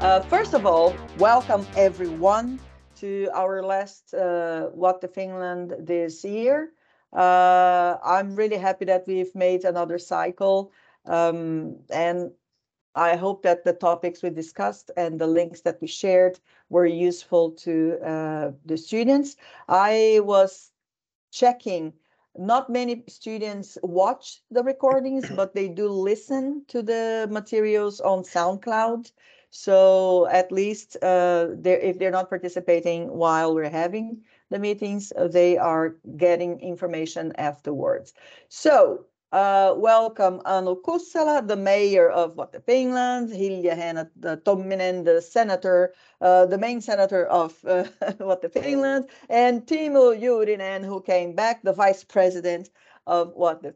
Uh, first of all, welcome everyone to our last uh, What the Finland this year. Uh, I'm really happy that we've made another cycle, um, and I hope that the topics we discussed and the links that we shared were useful to uh, the students. I was checking not many students watch the recordings, but they do listen to the materials on SoundCloud. So at least uh, they're, if they're not participating while we're having the meetings, they are getting information afterwards. So uh, welcome Anu Kussela, the mayor of what Finland, Hilja Hena Tomminen, the senator, uh, the main senator of uh, Finland, and Timo Juurinen, who came back, the vice president of what the.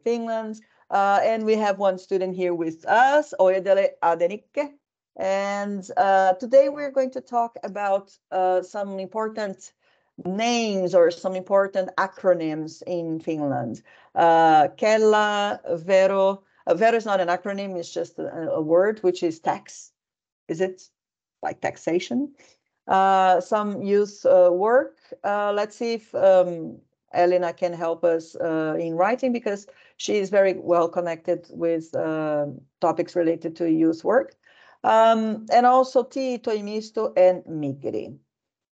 Uh, and we have one student here with us, Oyedele Adenike. And uh, today we're going to talk about uh, some important names or some important acronyms in Finland. Uh, Vero. Uh, Vero is not an acronym, it's just a, a, word, which is tax. Is it like taxation? Uh, some youth uh, work. Uh, let's see if um, Elina can help us uh, in writing because she is very well connected with topics related to youth work. Um, and also TE-toimisto and Migri.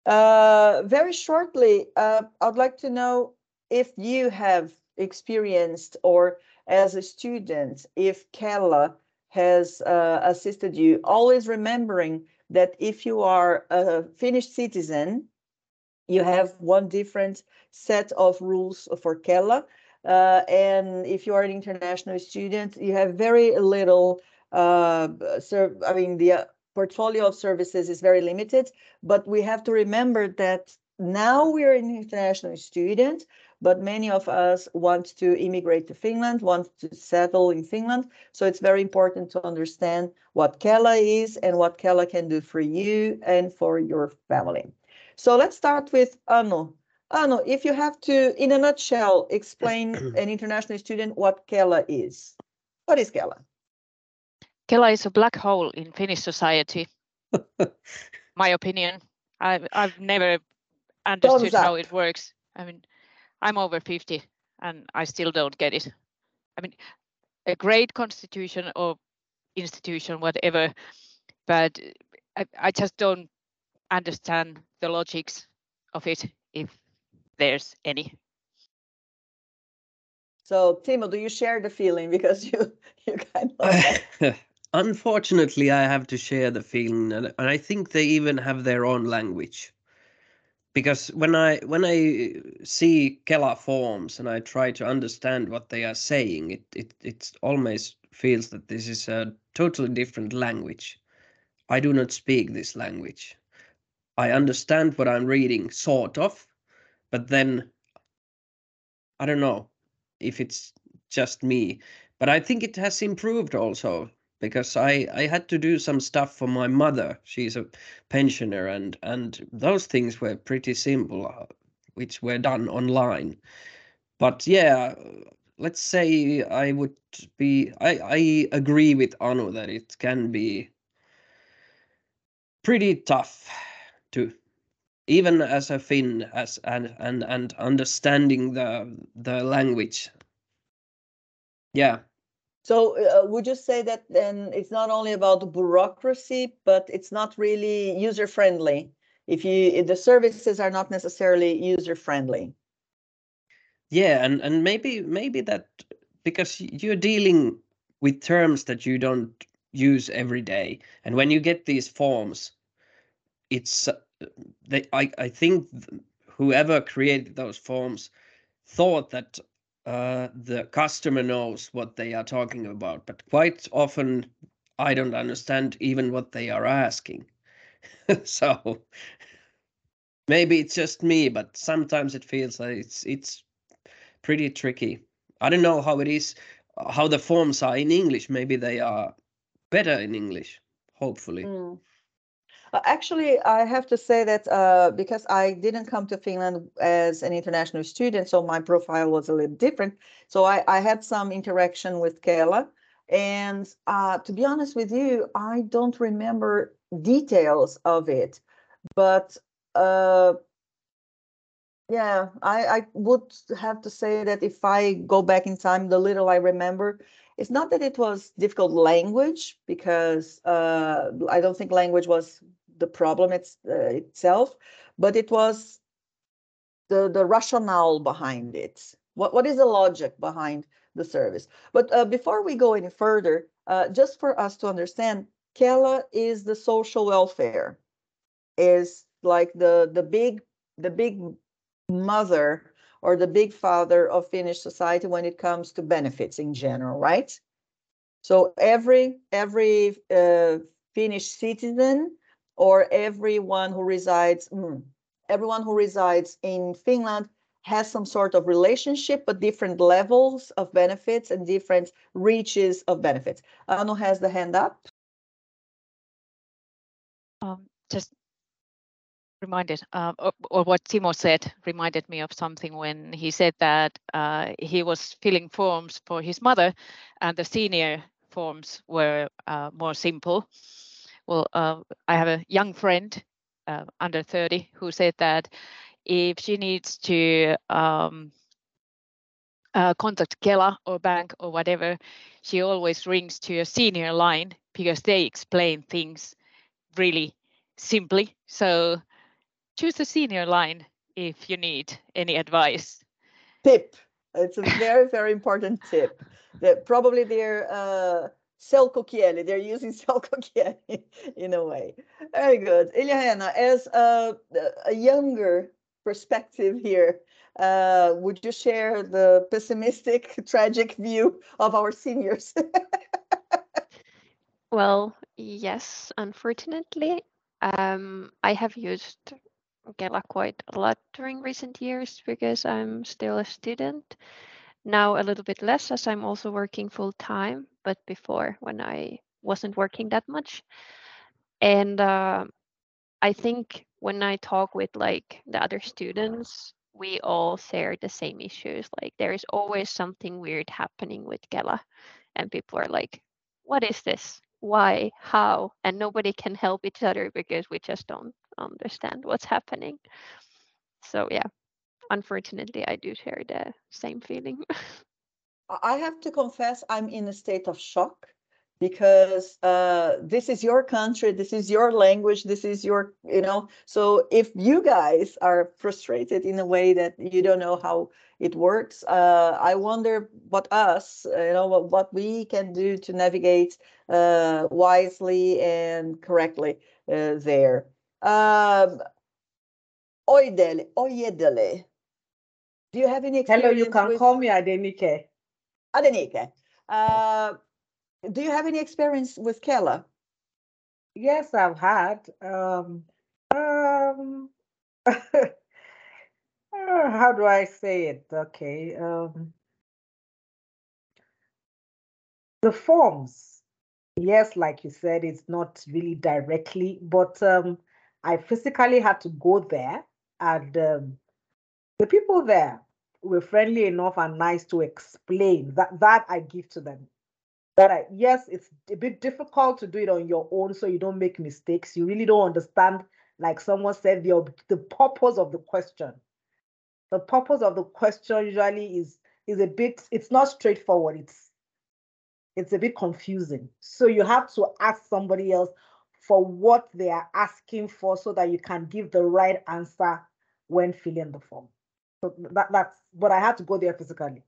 Uh, very shortly, uh, I'd like to know if you have experienced or as a student, if Kela has uh, assisted you, always remembering that if you are a Finnish citizen, you have one different set of rules for Kela. Uh, and if you are an international student, you have very little, uh, I mean, the portfolio of services is very limited, but we have to remember that now we're an international student, but many of us want to immigrate to Finland, want to settle in Finland. So it's very important to understand what Kela is and what Kela can do for you and for your family. So let's start with Anu. Anu, if you have to, in a nutshell, explain an international student what Kela is. What is Kela? Kela is a black hole in Finnish society. My opinion. I've I've never understood how it works. I mean, I'm over 50 and I still don't get it. I mean, a great constitution or institution, whatever, but I, I just don't understand the logics of it if there's any. So Timo, do you share the feeling because you you kind of Unfortunately, I have to share the feeling, and, I think they even have their own language. Because when I when I uh, see Kela forms and I try to understand what they are saying, it it it almost feels that this is a totally different language. I do not speak this language. I understand what I'm reading, sort of, but then I don't know if it's just me. But I think it has improved also because I I had to do some stuff for my mother. She's a pensioner, and and those things were pretty simple, uh, which were done online. But yeah, let's say I would be. I I agree with Anu that it can be pretty tough to even as a Finn as and and and understanding the the language. Yeah, so uh, would you say that then it's not only about bureaucracy, but it's not really user friendly? If you if the services are not necessarily user friendly. Yeah, and and maybe maybe that because you're dealing with terms that you don't use every day, and when you get these forms, it's uh, they I I think whoever created those forms thought that uh, the customer knows what they are talking about, but quite often I don't understand even what they are asking. so maybe it's just me, but sometimes it feels like it's it's pretty tricky. I don't know how it is, how the forms are in English. Maybe they are better in English, hopefully. Mm. Uh, actually, I have to say that uh, because I didn't come to Finland as an international student, so my profile was a little different. So I, I had some interaction with Kela. And uh, to be honest with you, I don't remember details of it, but uh, yeah, I, I would have to say that if I go back in time, the little I remember, it's not that it was difficult language because uh, I don't think language was the problem it's, uh, itself, but it was the the rationale behind it. What what is the logic behind the service? But uh, before we go any further, uh, just for us to understand, Kela is the social welfare, is like the the big the big mother or the big father of Finnish society when it comes to benefits in general, right? So every every uh, Finnish citizen or everyone who resides, mm, everyone who resides in Finland has some sort of relationship, but different levels of benefits and different reaches of benefits. Anu has the hand up. Um, just reminded, uh, or, or, what Timo said reminded me of something when he said that uh, he was filling forms for his mother, and the senior forms were uh, more simple. Well, uh, I have a young friend uh, under 30 who said that if she needs to um, uh, contact Kela or bank or whatever, she always rings to a senior line because they explain things really simply. So choose a senior line if you need any advice. Tip. It's a very, very important tip. That probably they're uh, selkokieli. They're using selkokieli in a way. Very good. Ilja as a, a younger perspective here, uh, would you share the pessimistic, tragic view of our seniors? well, yes, unfortunately. Um, I have used Kela quite a lot during recent years because I'm still a student now a little bit less as I'm also working full time, but before when I wasn't working that much. And uh, I think when I talk with like the other students, we all share the same issues. Like there is always something weird happening with Kela, and people are like, "What is this? Why? How?" And nobody can help each other because we just don't understand what's happening. So yeah, unfortunately, I do share the same feeling. I have to confess, I'm in a state of shock because uh, this is your country, this is your language, this is your, you know. So if you guys are frustrated in a way that you don't know how it works, uh, I wonder what us, you know, what, what we can do to navigate uh, wisely and correctly uh, there. Um, Oidele, Oyedele, do you have any experience? Hello, you can with... call me Adenike. Adenike. Uh, do you have any experience with Kela? Yes, I've had. Um, um, how do I say it? Okay. Um, the forms, yes, like you said, it's not really directly, but um, I physically had to go there and um, the people there were friendly enough and nice to explain that that I give to them. That I yes, it's a bit difficult to do it on your own so you don't make mistakes. You really don't understand, like someone said, the the purpose of the question. The purpose of the question usually is is a bit, it's not straightforward. It's it's a bit confusing. So you have to ask somebody else for what they are asking for so that you can give the right answer when filling the form. So that, that's, but I had to go there physically.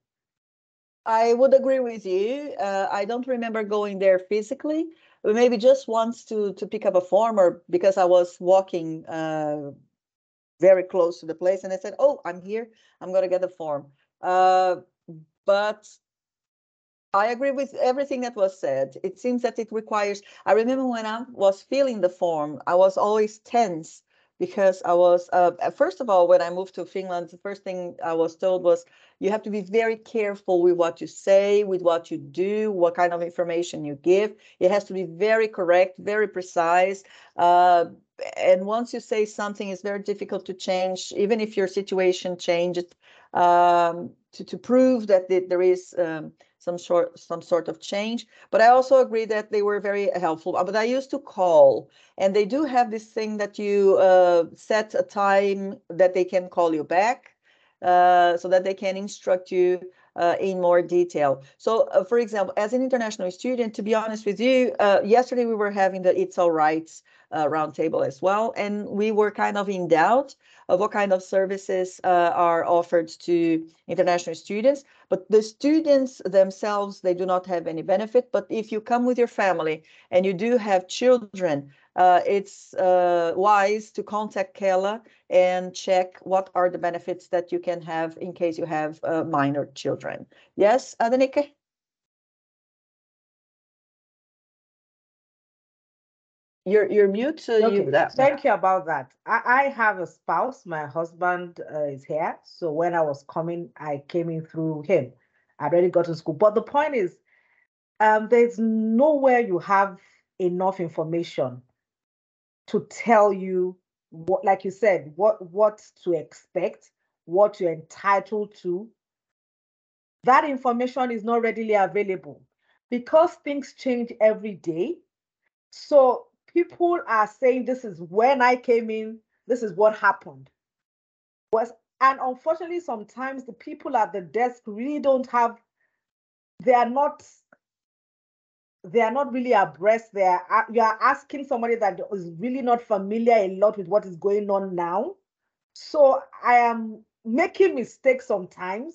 I would agree with you. Uh, I don't remember going there physically, maybe just once to to pick up a form, or because I was walking uh, very close to the place, and I said, "Oh, I'm here. I'm going to get the form." Uh, but I agree with everything that was said. It seems that it requires. I remember when I was filling the form, I was always tense because I was, uh, first of all, when I moved to Finland, the first thing I was told was you have to be very careful with what you say, with what you do, what kind of information you give. It has to be very correct, very precise. Uh, and once you say something, it's very difficult to change, even if your situation changes, um, to, to prove that there is um, some sort some sort of change. But I also agree that they were very helpful. But I used to call, and they do have this thing that you uh, set a time that they can call you back, uh, so that they can instruct you uh, in more detail. So, uh, for example, as an international student, to be honest with you, uh, yesterday we were having the It's All Rights uh, roundtable as well, and we were kind of in doubt of what kind of services uh, are offered to international students. But the students themselves, they do not have any benefit. But if you come with your family and you do have children, uh, it's uh, wise to contact Kela and check what are the benefits that you can have in case you have uh, minor children. Yes, Adenike? You're you're mute. So okay. you that. Thank you about that. I, I have a spouse. My husband uh, is here. So when I was coming, I came in through him. I already got to school. But the point is, um, there's nowhere you have enough information to tell you what, like you said, what what to expect, what you're entitled to. That information is not readily available because things change every day. So people are saying this is when I came in, this is what happened. Was and unfortunately, sometimes the people at the desk really don't have, they are not, they are not really abreast. They are you are asking somebody that is really not familiar a lot with what is going on now. So I am making mistakes sometimes,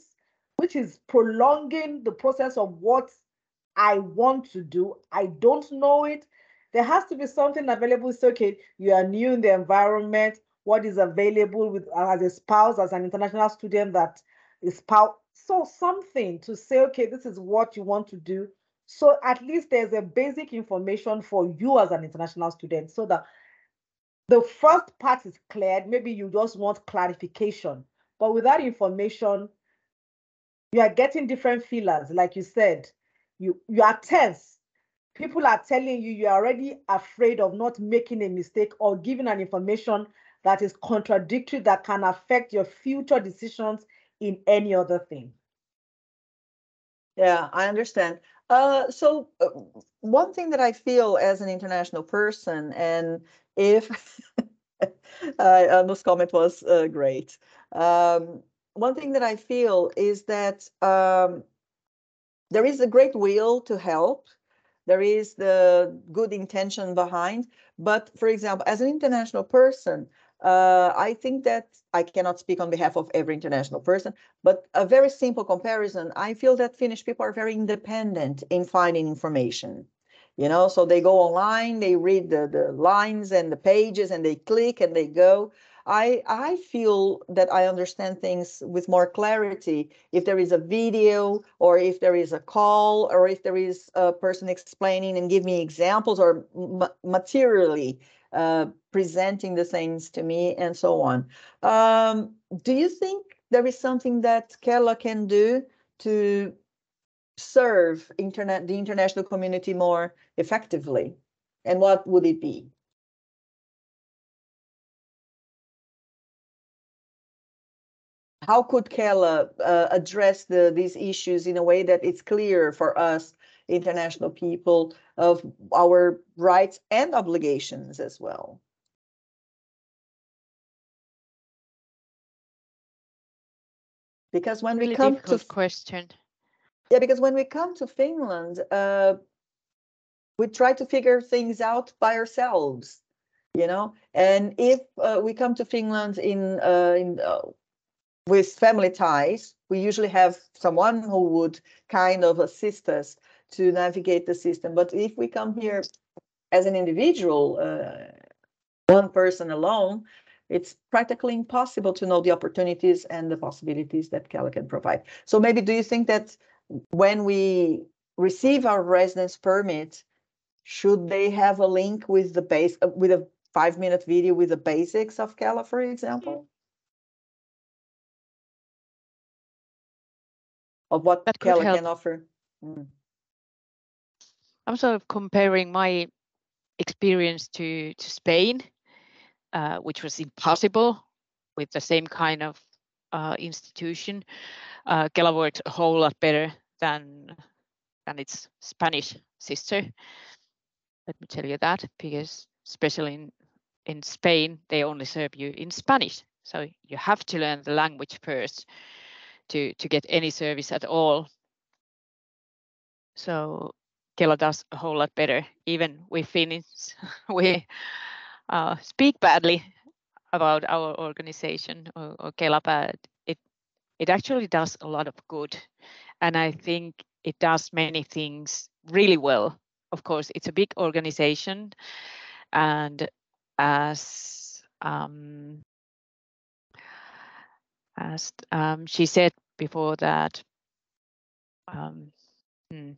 which is prolonging the process of what I want to do. I don't know it there has to be something available. It's okay, you are new in the environment, what is available with as a spouse, as an international student that is spouse. So something to say, okay, this is what you want to do. So at least there's a basic information for you as an international student so that the first part is cleared. Maybe you just want clarification. But with that information, you are getting different feelers. Like you said, you, you are tense people are telling you you're already afraid of not making a mistake or giving an information that is contradictory that can affect your future decisions in any other thing. Yeah, I understand. Uh, so uh, one thing that I feel as an international person, and if uh, this comment was uh, great. Um, one thing that I feel is that um, there is a great will to help there is the good intention behind. But for example, as an international person, uh, I think that I cannot speak on behalf of every international person, but a very simple comparison, I feel that Finnish people are very independent in finding information. You know, so they go online, they read the, the lines and the pages and they click and they go. I I feel that I understand things with more clarity if there is a video or if there is a call or if there is a person explaining and give me examples or materially uh, presenting the things to me and so on. Um, do you think there is something that Kela can do to serve internet the international community more effectively? And what would it be? How could Kela uh, address the, these issues in a way that it's clear for us international people of our rights and obligations as well? Because when really we come to question, yeah, because when we come to Finland, uh, we try to figure things out by ourselves, you know. And if uh, we come to Finland in uh, in uh, with family ties, we usually have someone who would kind of assist us to navigate the system. But if we come here as an individual, uh, one person alone, it's practically impossible to know the opportunities and the possibilities that Kela can provide. So maybe do you think that when we receive our residence permit, should they have a link with the base uh, with a five minute video with the basics of Kela, for example? Of what that Kela can offer. Mm. I'm sort of comparing my experience to to Spain, uh, which was impossible with the same kind of uh, institution. Uh, Kela works a whole lot better than than its Spanish sister. Let me tell you that because especially in, in Spain, they only serve you in Spanish. So you have to learn the language first to, to get any service at all. So Kela does a whole lot better. Even we Finns, we uh, speak badly about our organization or, or Kela, but it it actually does a lot of good, and I think it does many things really well. Of course, it's a big organization, and as um, as um, she said before that um, hmm.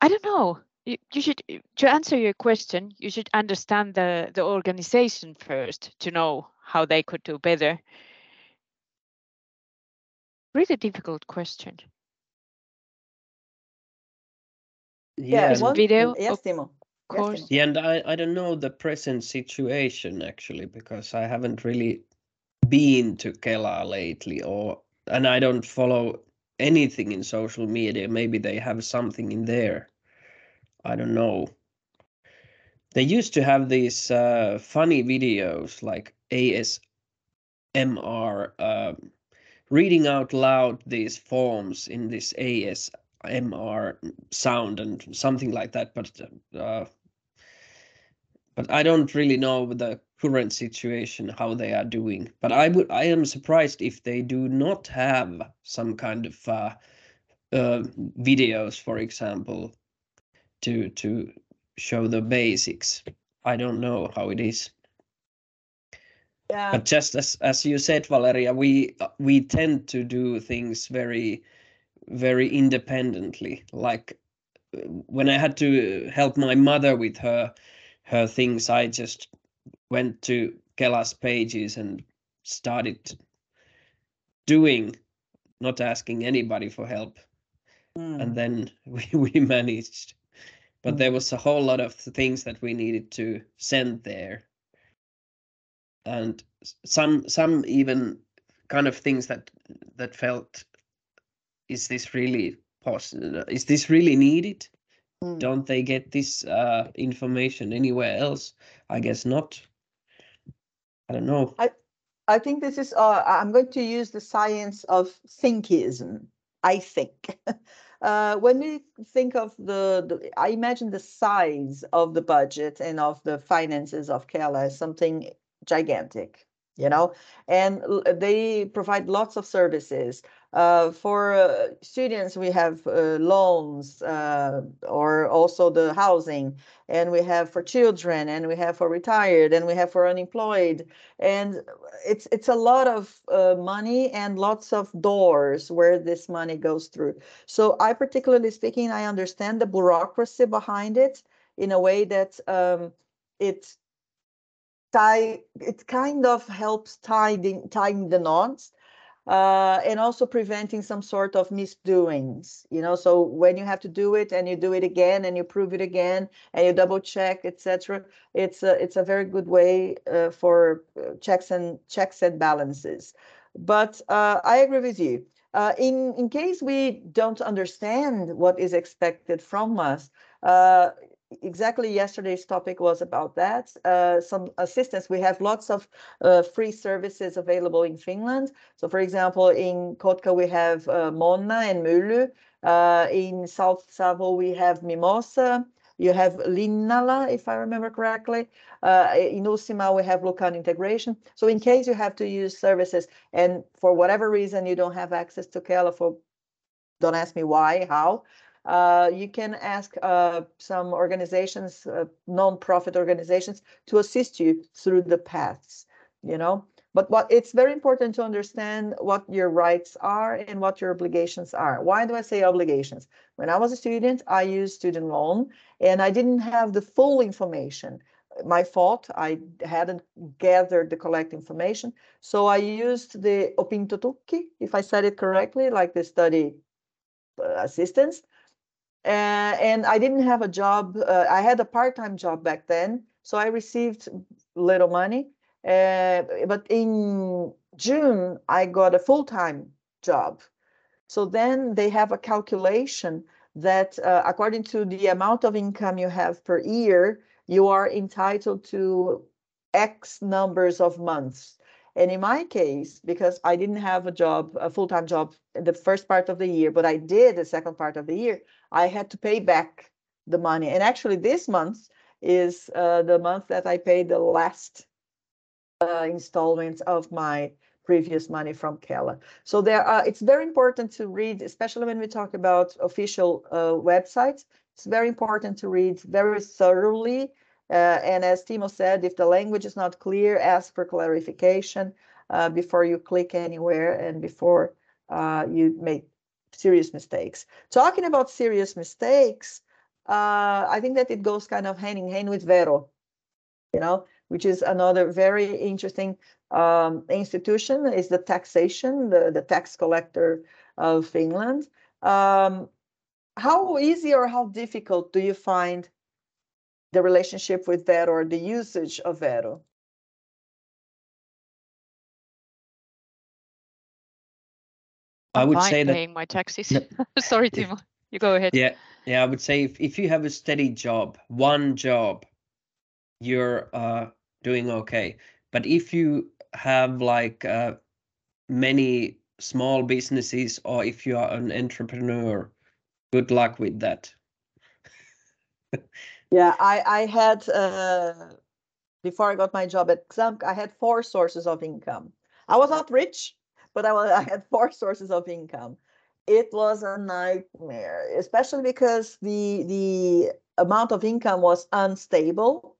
I don't know. You, you should to answer your question. You should understand the the organization first to know how they could do better. Really difficult question. Yeah, Is one- video Yes, of Timo. course. Yeah, and I, I don't know the present situation actually because I haven't really been to Kela lately or and I don't follow anything in social media. Maybe they have something in there. I don't know. They used to have these uh, funny videos like ASMR, um, reading out loud these forms in this ASMR sound and something like that. But uh, but I don't really know the current situation how they are doing. But I would I am surprised if they do not have some kind of uh, uh, videos, for example, to to show the basics. I don't know how it is. Yeah. But just as as you said, Valeria, we we tend to do things very very independently. Like when I had to help my mother with her her things, I just went to Kela's pages and started doing, not asking anybody for help, Mm. and then we, we managed. But Mm. there was a whole lot of things that we needed to send there, and some some even kind of things that that felt, is this really possible? Is this really needed? Mm. don't they get this uh, information anywhere else? I guess not. I don't know. I I think this is, uh, I'm going to use the science of thinkism, I think. uh, when we think of the, the, I imagine the size of the budget and of the finances of Kela as something gigantic, you know, and they provide lots of services. Uh, for uh, students, we have uh, loans uh, or also the housing, and we have for children, and we have for retired, and we have for unemployed. And it's it's a lot of uh, money and lots of doors where this money goes through. So I particularly speaking, I understand the bureaucracy behind it in a way that um, it tie it kind of helps tying tying the knots uh, and also preventing some sort of misdoings you know? So when you have to do it and you do it again and you prove it again and you double check etc it's a it's a very good way uh, for uh, checks and checks and balances. But uh, i agree with you. Uh, in in case we don't understand what is expected from us uh, exactly yesterday's topic was about that. Uh, some assistance we have lots of uh, free services available in finland. So for example in kotka we have uh, monna and myly uh, in south savo we have mimosa. You have linnala if i remember correctly. Uh, in Uusimaa we have Luckan integration. So in case you have to use services and for whatever reason you don't have access to Kela for don't ask me why how uh, you can ask uh, some organizations, uh, non-profit organizations, to assist you through the paths. You know, but what it's very important to understand what your rights are and what your obligations are. Why do I say obligations? When I was a student, I used student loan, and I didn't have the full information. My fault. I hadn't gathered the correct information, so I used the opintotukki, if I said it correctly, like the study uh, assistance uh, and I didn't have a job. Uh, I had a part-time job back then, so I received little money. Uh, but in June, I got a full-time job, So then they have a calculation that uh, according to the amount of income you have per year, you are entitled to X numbers of months. And in my case, because I didn't have a job, a full-time job the first part of the year, but I did the second part of the year, I had to pay back the money. And actually this month is uh, the month that I paid the last uh, installments of my previous money from Kela. So there are, it's very important to read, especially when we talk about official uh, websites, it's very important to read very thoroughly. Uh, and as Timo said, if the language is not clear, ask for clarification uh, before you click anywhere and before uh, you make serious mistakes. Talking about serious mistakes, uh, I think that it goes kind of hand in hand with Vero, you know, which is another very interesting um, institution is the taxation, the, the tax collector of Finland. Um, how easy or how difficult do you find the relationship with Vero or the usage of Vero? I would say that paying my taxes. Sorry, Timo. You go ahead. Yeah, yeah. I would say if, if you have a steady job, one job, you're uh, doing okay. But if you have like uh, many small businesses or if you are an entrepreneur, good luck with that. yeah, I I had uh, before I got my job at Xamk, I had four sources of income. I was not rich, but I I had four sources of income. It was a nightmare, especially because the the amount of income was unstable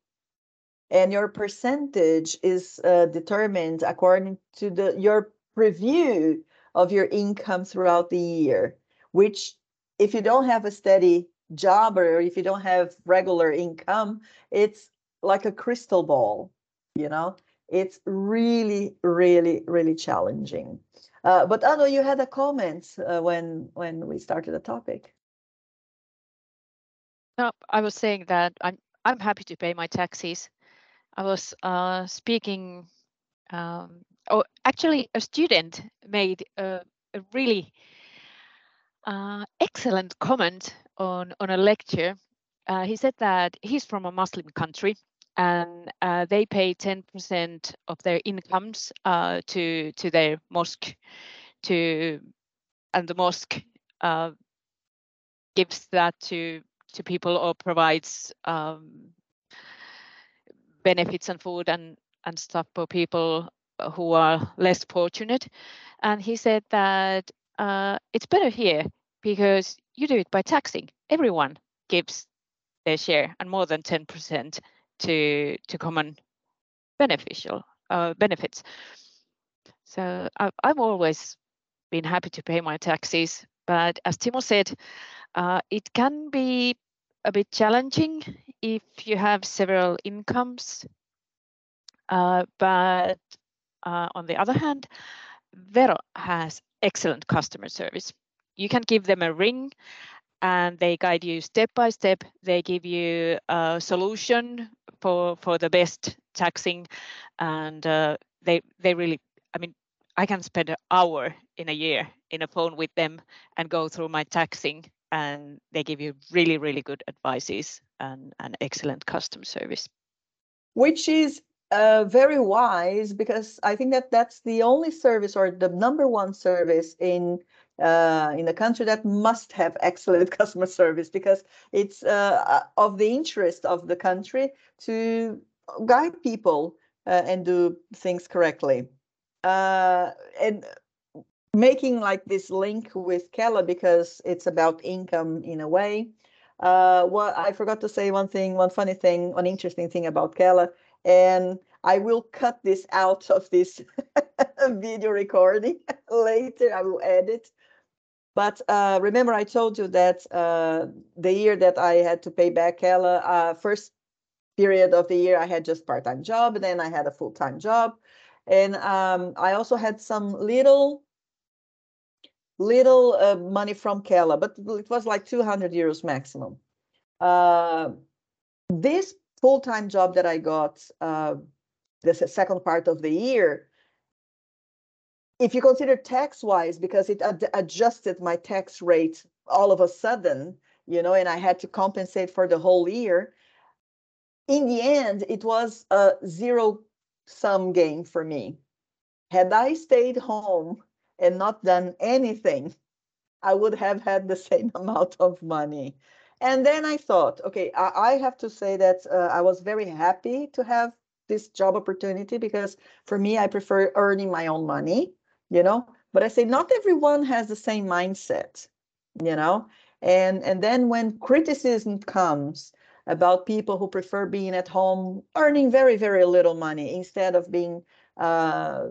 and your percentage is uh, determined according to the your preview of your income throughout the year which if you don't have a steady job or if you don't have regular income it's like a crystal ball you know it's really really really challenging. Uh, but Anu, you had a comment uh, when when we started the topic. No i was saying that i'm i'm happy to pay my taxes. I was uh, speaking, um, oh, actually, a student made a, a really uh, excellent comment on, on a lecture. Uh, he said that he's from a Muslim country and uh, they pay 10% of their incomes uh, to to their mosque to and the mosque uh, gives that to to people or provides um, benefits and food and, and stuff for people who are less fortunate. And he said that uh, it's better here because you do it by taxing. Everyone gives their share and more than 10% to to common beneficial uh, benefits. So I, I've always been happy to pay my taxes, but as Timo said, uh, it can be a bit challenging if you have several incomes. Uh, but uh, on the other hand, Vero has excellent customer service. You can give them a ring and they guide you step by step. They give you a solution for, for the best taxing and uh, they, they really, I mean, I can spend an hour in a year in a phone with them and go through my taxing and they give you really, really good advices and, and excellent customer service. Which is uh, very wise because I think that that's the only service or the number one service in uh, in the country that must have excellent customer service because it's uh, uh, of the interest of the country to guide people uh, and do things correctly. Uh, and making like this link with Kela because it's about income in a way. Uh, well, I forgot to say one thing, one funny thing, one interesting thing about Kela, and I will cut this out of this video recording later. I will edit. But uh, remember, I told you that uh, the year that I had to pay back Kela, uh, first period of the year, I had just part-time job, then I had a full-time job. And um, I also had some little little uh, money from Kela, but it was like 200 euros maximum. Uh, this full-time job that I got uh, the second part of the year, if you consider tax wise, because it ad adjusted my tax rate all of a sudden, you know, and I had to compensate for the whole year. In the end, it was a zero sum game for me. Had I stayed home and not done anything, I would have had the same amount of money. And then I thought, okay, I, I have to say that uh, I was very happy to have this job opportunity because for me, I prefer earning my own money, you know. But I say not everyone has the same mindset, you know. And and then when criticism comes about people who prefer being at home, earning very very little money instead of being uh,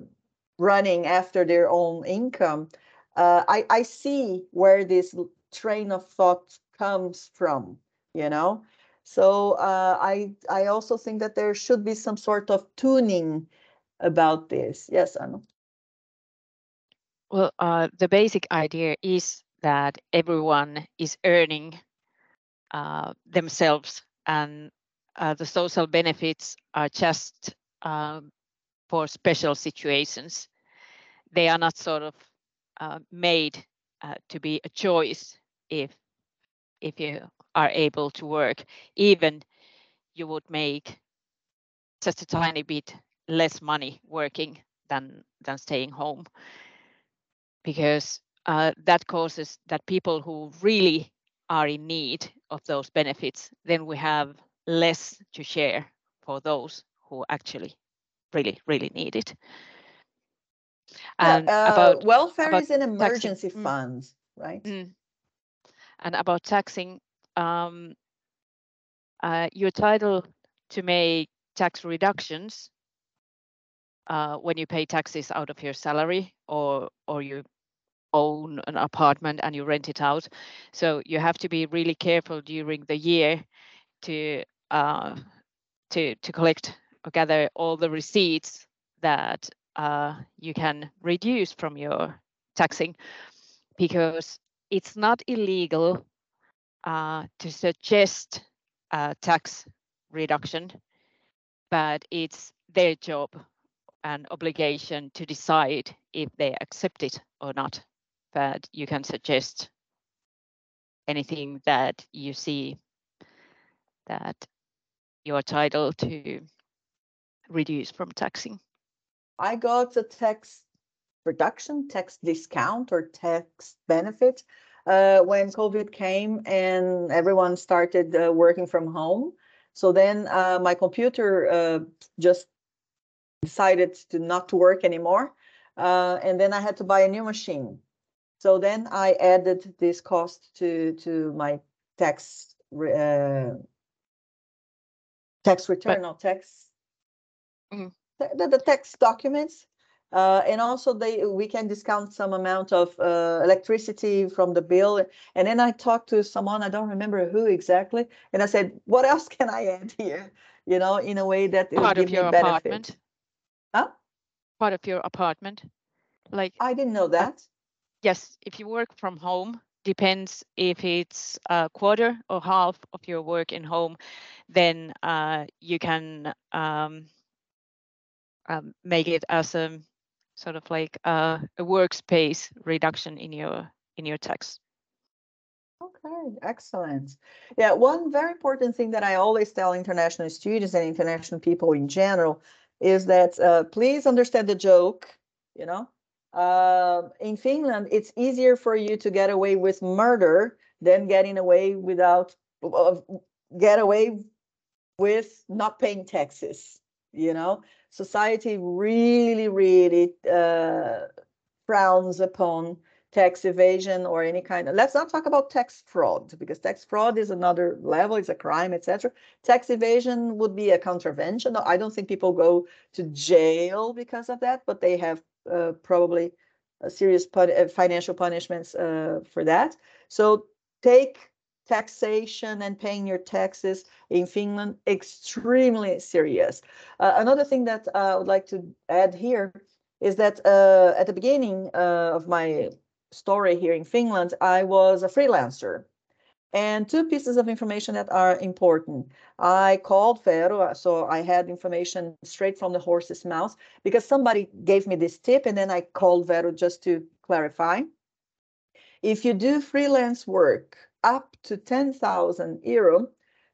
running after their own income, uh, I I see where this train of thought comes from, you know. So uh, I I also think that there should be some sort of tuning about this. Yes, Anu. Well, uh, the basic idea is that everyone is earning uh, themselves, and uh, the social benefits are just um, for special situations. They are not sort of uh, made uh, to be a choice if if you are able to work, even you would make just a tiny bit less money working than than staying home because uh, that causes that people who really are in need of those benefits then we have less to share for those who actually really really need it and uh, about welfare about is an emergency taxing. Mm. right mm. and about taxing um, uh, you're entitled to make tax reductions uh, when you pay taxes out of your salary or or you own an apartment and you rent it out. So you have to be really careful during the year to uh, to to collect or gather all the receipts that uh, you can reduce from your taxing because it's not illegal uh, to suggest tax reduction, but it's their job and obligation to decide if they accept it or not. But you can suggest anything that you see that you're entitled to reduce from taxing. I got a tax reduction, tax discount, or tax benefit uh, when COVID came and everyone started uh, working from home. So then uh, my computer uh, just decided to not to work anymore. Uh, and then I had to buy a new machine. So then I added this cost to, to my tax uh, tax return but, or tax mm. the, the tax documents uh, and also they we can discount some amount of uh, electricity from the bill. And then I talked to someone, I don't remember who exactly, and I said, what else can I add here? You know, in a way that it Part of your benefit. apartment. Huh? Part of your apartment. Like I didn't know that. Yes, if you work from home, depends if it's a quarter or half of your work in home, then uh, you can um, um, make it as a sort of like a, a workspace reduction in your in your tax. Okay, excellent. Yeah, one very important thing that I always tell international students and international people in general is that uh, please understand the joke. You know, uh, in Finland, it's easier for you to get away with murder than getting away without uh, get away with not paying taxes. You know, society really, really uh, frowns upon tax evasion or any kind of let's not talk about tax fraud because tax fraud is another level it's a crime etc tax evasion would be a contravention i don't think people go to jail because of that but they have probably a serious pun- uh, financial punishments uh, for that so take taxation and paying your taxes in Finland extremely serious. Uh, another thing that uh, I would like to add here is that uh, at the beginning uh, of my story here in Finland, I was a freelancer. And two pieces of information that are important. I called Vero, uh, so I had information straight from the horse's mouth because somebody gave me this tip, and then I called Vero just to clarify. If you do freelance work up to 10,000 euro,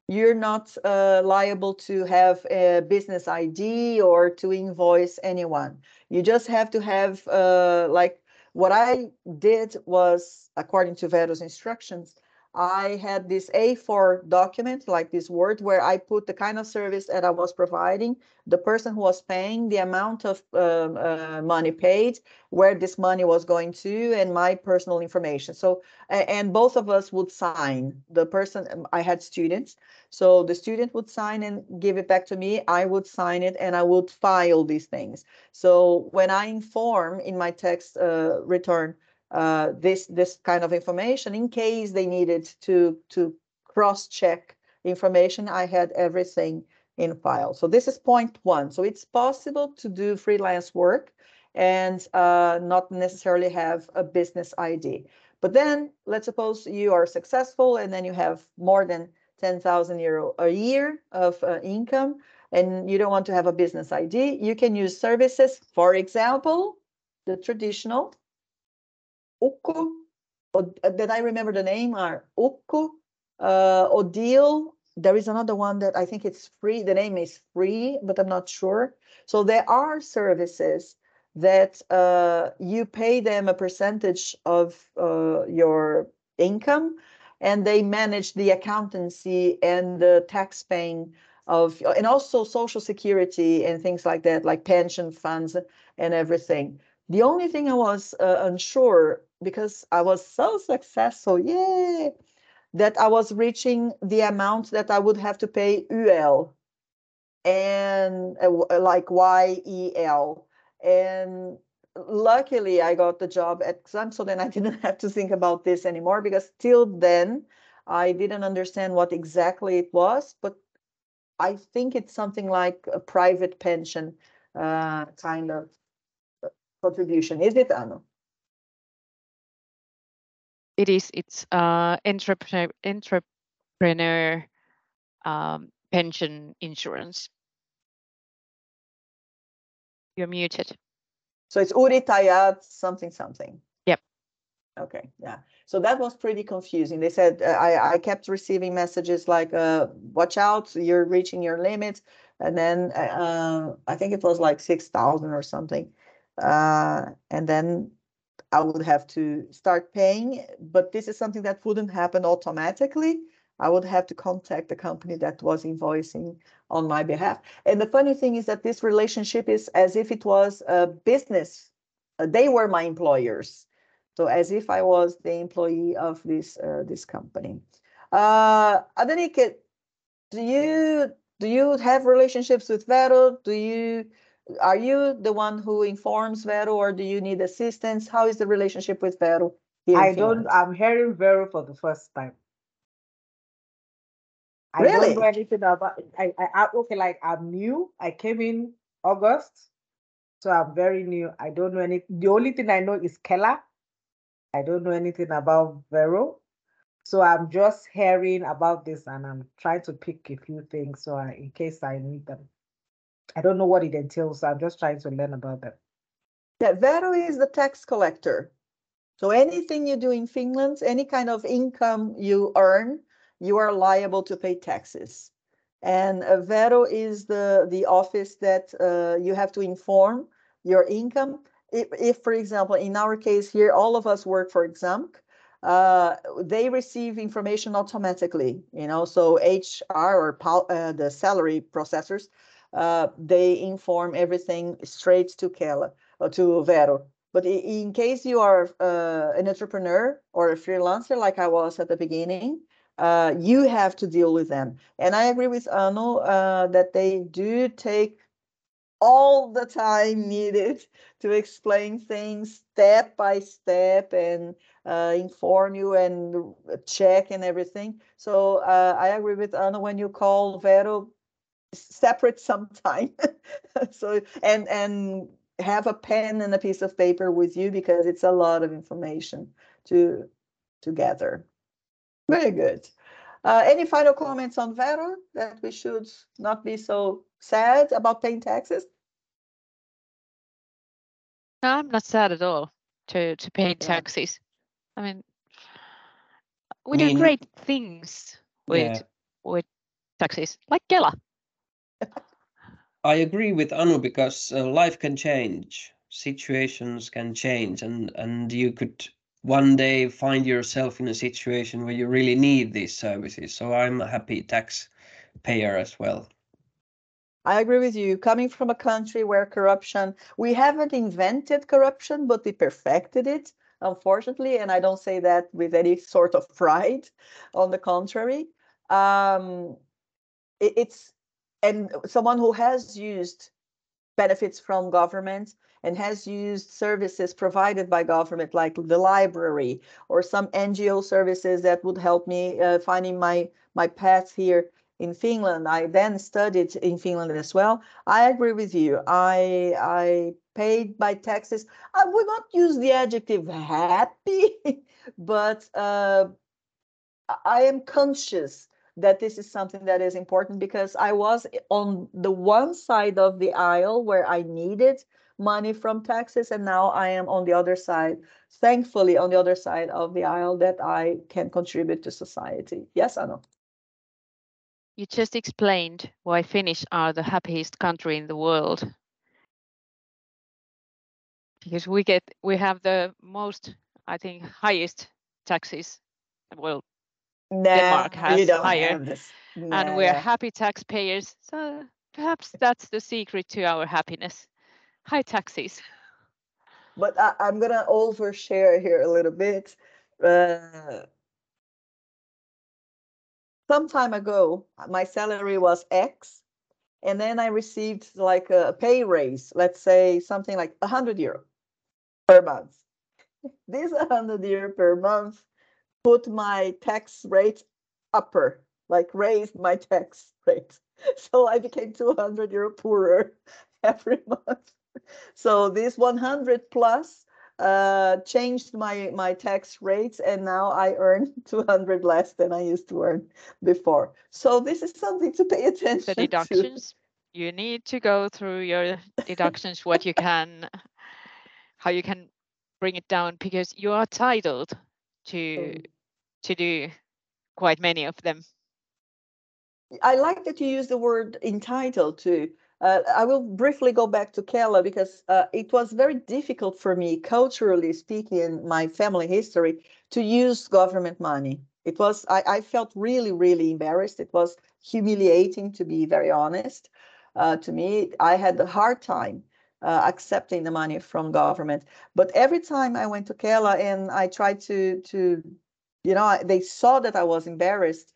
you're not uh, liable to have a business ID or to invoice anyone. You just have to have, uh, like, what I did was, according to Vero's instructions, I had this A4 document, like this Word, where I put the kind of service that I was providing, the person who was paying, the amount of um, uh, money paid, where this money was going to, and my personal information. So, and both of us would sign. The person, um, I had students, so the student would sign and give it back to me. I would sign it and I would file these things. So when I inform in my text uh, return, uh, this this kind of information in case they needed to to cross check information i had everything in file. So this is point one. So it's possible to do freelance work and uh, not necessarily have a business id but then let's suppose you are successful and then you have more than 10,000 euro a year of uh, income and you don't want to have a business id you can use services for example the traditional Ukko, uh, that I remember the name are Ukko, uh, Odeal. There is another one that I think it's free. The name is free, but I'm not sure. So there are services that uh, you pay them a percentage of uh, your income, and they manage the accountancy and the tax paying of, and also social security and things like that, like pension funds and everything. The only thing I was uh, unsure because I was so successful, yay, that I was reaching the amount that I would have to pay UL and uh, like YEL. And luckily I got the job at XAMK, so then I didn't have to think about this anymore because till then I didn't understand what exactly it was, but I think it's something like a private pension uh, kind of contribution. Is it, Anu? It is it's uh, entrepreneur entrepreneur um, pension insurance. You're muted. So it's Uri Uritayat something something. Yep. Okay. Yeah. So that was pretty confusing. They said uh, I I kept receiving messages like uh, "Watch out, you're reaching your limits," and then uh, I think it was like six thousand or something, uh, and then I would have to start paying, but this is something that wouldn't happen automatically. I would have to contact the company that was invoicing on my behalf. And the funny thing is that this relationship is as if it was a business. Uh, they were my employers. So as if I was the employee of this uh, this company. Uh, Adenike, do you do you have relationships with Vero? Do you are you the one who informs Vero or do you need assistance? How is the relationship with Vero? I don't, I'm hearing Vero for the first time. I really? don't know anything about I, I, I okay, like I'm new. I came in August, so I'm very new. I don't know any the only thing I know is Kela. I don't know anything about Vero. So I'm just hearing about this and I'm trying to pick a few things so I, in case I need them. I don't know what it entails. So I'm just trying to learn about that. Yeah, Vero is the tax collector. So anything you do in Finland, any kind of income you earn, you are liable to pay taxes. And uh, Vero is the, the office that uh, you have to inform your income. If, if, for example, in our case here, all of us work for XAMK, uh, they receive information automatically, you know, so HR or uh, the salary processors uh, they inform everything straight to Kela or uh, to Vero. But in case you are uh, an entrepreneur or a freelancer, like I was at the beginning, uh, you have to deal with them. And I agree with Anu uh, that they do take all the time needed to explain things step by step and uh, inform you and check and everything. So uh, I agree with Anu when you call Vero, separate some time so and and have a pen and a piece of paper with you because it's a lot of information to to gather Very good. Uh, any final comments on Vero that we should not be so sad about paying taxes? No, I'm not sad at all to to pay yeah. taxes. I mean, we I mean, do great things with yeah. with taxes, like Kela. I agree with Anu because uh, life can change, situations can change, and and you could one day find yourself in a situation where you really need these services. So I'm a happy taxpayer as well. I agree with you. Coming from a country where corruption, we haven't invented corruption, but we perfected it, unfortunately. And I don't say that with any sort of pride. On the contrary, um, it, it's and someone who has used benefits from government and has used services provided by government like the library or some ngo services that would help me uh, finding my my path here in finland. I then studied in finland as well. I agree with you. I i paid my taxes. I would not use the adjective happy but uh, i am conscious that this is something that is important because I was on the one side of the aisle where I needed money from taxes, and now I am on the other side, thankfully, on the other side of the aisle that I can contribute to society. Yes, Anu. You just explained why Finnish are the happiest country in the world. Because we get we have the most, I think, highest taxes well Denmark has higher, nah. and we're happy taxpayers. So perhaps that's the secret to our happiness: high taxes. But I, am gonna overshare here a little bit. Uh, some time ago, my salary was X, and then I received like a pay raise. Let's say something like a hundred euro per month. This 100 euro per month put my tax rate upper, like raised my tax rate. So I became 200 euro poorer every month. So this 100 plus uh, changed my my tax rates, and now I earn 200 less than I used to earn before. So this is something to pay attention to the deductions. To. You need to go through your deductions, what you can, how you can bring it down, because you are titled to to do quite many of them. I like that you use the word entitled too. Uh, I will briefly go back to Kela because uh, it was very difficult for me, culturally speaking, in my family history, to use government money. It was I, I felt really, really embarrassed. It was humiliating, to be very honest. Uh, to me, I had a hard time uh, accepting the money from government. But every time I went to Kela and I tried to to you know, they saw that I was embarrassed.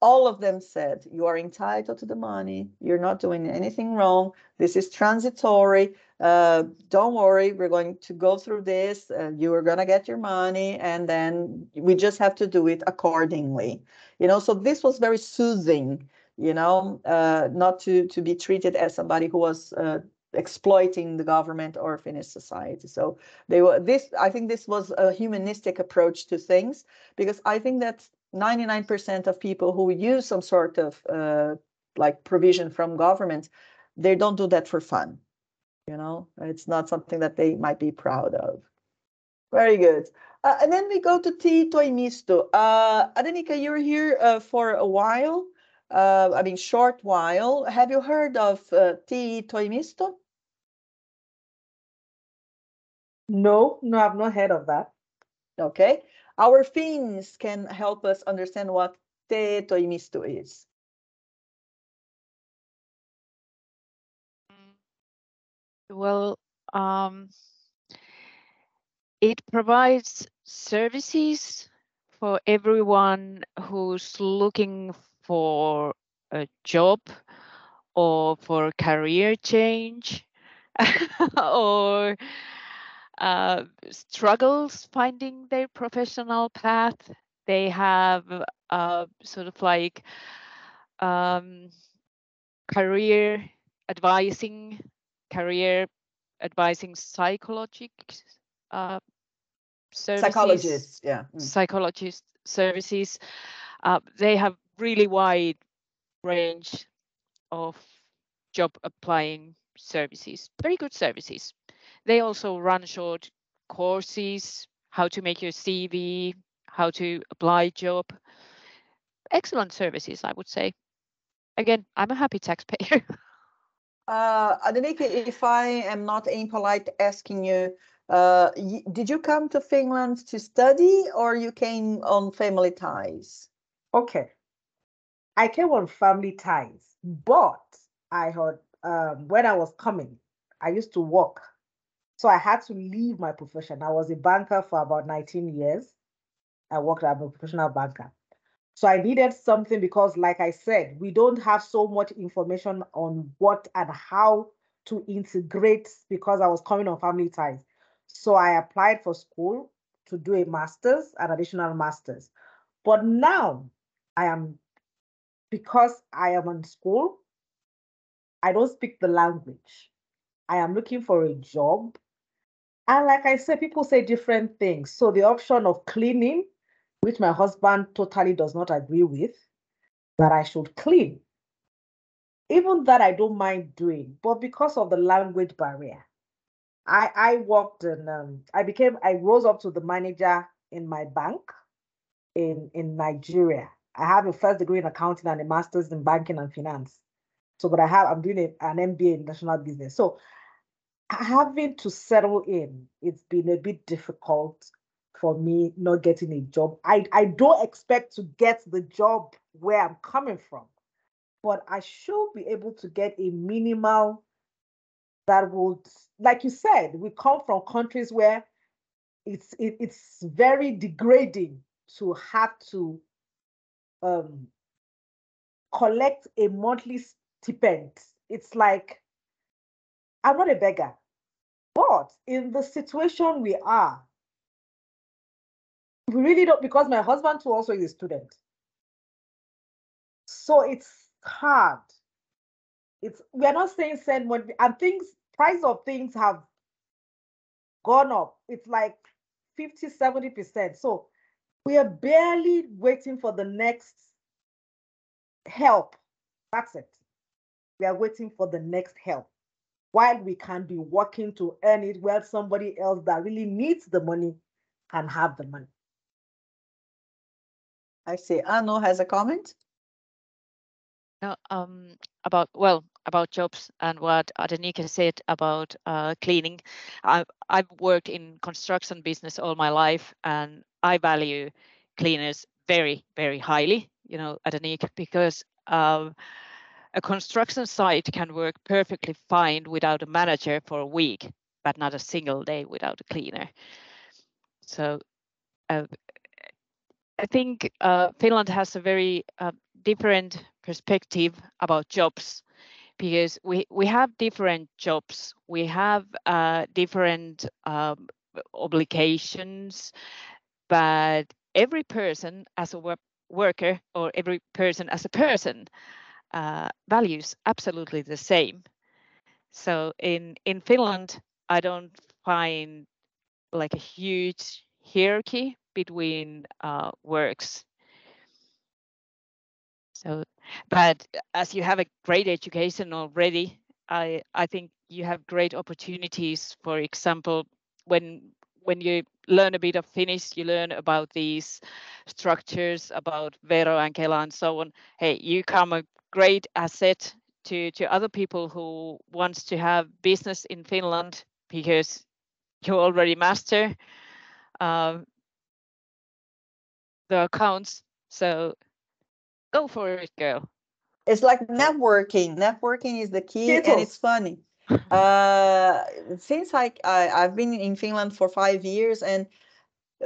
All of them said, You are entitled to the money. You're not doing anything wrong. This is transitory. Uh, don't worry. We're going to go through this. Uh, you are going to get your money. And then we just have to do it accordingly. You know, so this was very soothing, you know, uh, not to, to be treated as somebody who was uh, exploiting the government or Finnish society. So they were this. I think this was a humanistic approach to things because I think that 99% of people who use some sort of uh, like provision from government, they don't do that for fun. You know, it's not something that they might be proud of. Very good. Uh, and then we go to TE-toimisto. Uh, Adenike, you're here uh, for a while. Uh, I mean, short while. Have you heard of uh, TE-toimisto? No, no, I've not heard of that. Okay. Our Finns can help us understand what TE-toimisto is. Well, um, it provides services for everyone who's looking for a job or for career change or uh, struggles finding their professional path. They have uh, sort of like um, career advising, career advising psychologists, uh, Psychologists, yeah. Mm. Psychologists services. Uh, they have really wide range of job applying services, very good services. They also run short courses, how to make your CV, how to apply job. Excellent services, I would say. Again, I'm a happy taxpayer. uh, Adenike, if I am not impolite asking you, uh, did you come to Finland to study or you came on family ties? Okay. I came on family ties, but I had, um, when I was coming, I used to work. So I had to leave my profession. I was a banker for about 19 years. I worked as a professional banker. So I needed something because, like I said, we don't have so much information on what and how to integrate because I was coming on family ties. So I applied for school to do a master's, an additional master's. But now I am, because I am in school, I don't speak the language. I am looking for a job. And like I said, people say different things. So the option of cleaning which my husband totally does not agree with, that I should clean. Even that I don't mind doing, but because of the language barrier, I I worked and um, I became I rose up to the manager in my bank in in Nigeria. I have a first degree in accounting and a master's in banking and finance. So, but I have I'm doing a, an MBA in national business. So, having to settle in, it's been a bit difficult for me not getting a job. I, I don't expect to get the job where I'm coming from, but I should be able to get a minimal that would, like you said, we come from countries where it's it, it's very degrading to have to um, collect a monthly stipend. It's like I'm not a beggar, but in the situation we are, we really don't because my husband too also is a student. So it's hard. It's we are not saying send money and things price of things have gone up. It's like 50, 70%. So we are barely waiting for the next help. That's it. We are waiting for the next help. While we can be working to earn it, while somebody else that really needs the money can have the money. I see. Anu has a comment. No, um, about well about jobs and what Adenike said about uh, cleaning. I've I've worked in construction business all my life, and I value cleaners very very highly. You know, Adenike, because um, a construction site can work perfectly fine without a manager for a week, but not a single day without a cleaner. So uh, I think uh, Finland has a very uh, different perspective about jobs because we, we have different jobs, we have uh, different um, obligations, but every person as a work worker or every person as a person uh, values absolutely the same. So in in Finland, I don't find like a huge hierarchy between uh, works. So, but as you have a great education already, I I think you have great opportunities. For example, when when you learn a bit of Finnish, you learn about these structures, about Vero and Kela and so on. Hey, you come great asset to to other people who wants to have business in Finland because you already master uh, the accounts. So go for it, girl. It's like networking. Networking is the key, and it's funny. uh, since I, I I've been in Finland for five years, and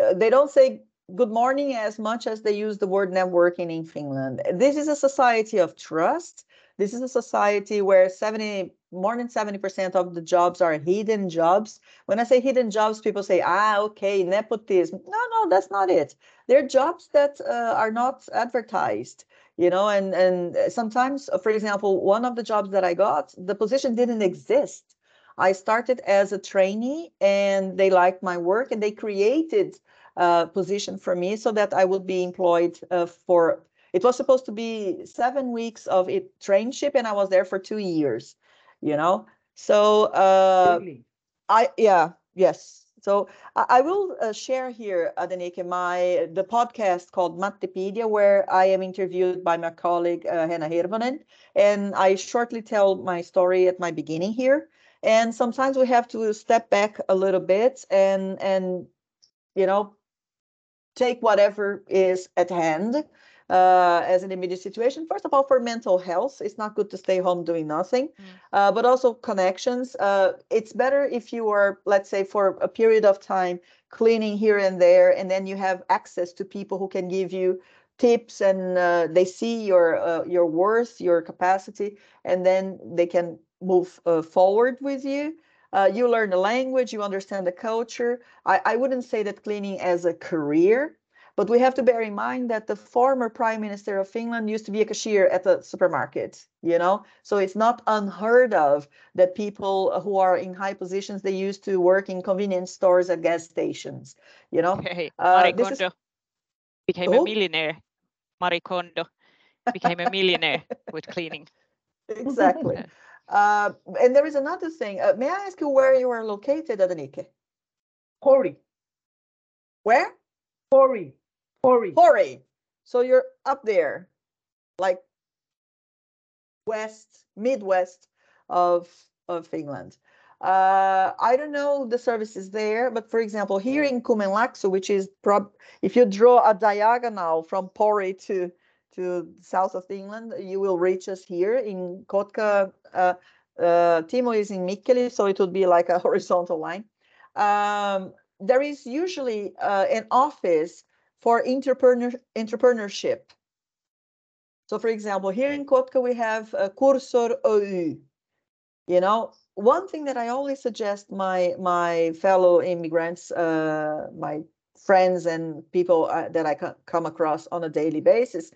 uh, they don't say good morning as much as they use the word networking in Finland. This is a society of trust. This is a society where 70 more than 70% of the jobs are hidden jobs. When I say hidden jobs, people say, ah, okay, nepotism. No, no, that's not it. They're jobs that uh, are not advertised, you know, and, and sometimes, uh, for example, one of the jobs that I got, the position didn't exist. I started as a trainee and they liked my work and they created uh, position for me so that I would be employed uh, for. It was supposed to be seven weeks of it trainship, and I was there for two years. You know, so uh, Really? I yeah yes. So I, I will uh, share here, Adenike, my the podcast called Mattipedia, where I am interviewed by my colleague uh, Henna Hirvonen, and I shortly tell my story at my beginning here. And sometimes we have to step back a little bit and and you know take whatever is at hand uh, as an immediate situation. First of all, for mental health, it's not good to stay home doing nothing, Mm. uh, but also connections. Uh, it's better if you are, let's say, for a period of time cleaning here and there, and then you have access to people who can give you tips and uh, they see your uh, your worth, your capacity, and then they can move uh, forward with you. Uh, you learn the language, you understand the culture. I, I wouldn't say that cleaning as a career, but we have to bear in mind that the former prime minister of Finland used to be a cashier at the supermarket, you know? So it's not unheard of that people who are in high positions, they used to work in convenience stores at gas stations, you know? Hey, Uh, Marie is- Kondo became a millionaire. Marie Kondo became a millionaire with cleaning. Exactly. Uh, and there is another thing. Uh, may I ask you where you are located, Adenike? Pori, Where? Pori, Pori. Pori. So you're up there, like west, midwest of of Finland. Uh, I don't know the services there, but for example, here in Kymenlaakso, which is prob if you draw a diagonal from Pori to to south of England, you will reach us here in Kotka. Uh, uh, Timo is in Mikkeli, so it would be like a horizontal line. Um, there is usually uh, an office for entrepreneur entrepreneurship. So, for example, here in Kotka we have uh, Cursor Oy. You know, one thing that I always suggest my my fellow immigrants, uh, my friends and people uh, that I come across on a daily basis,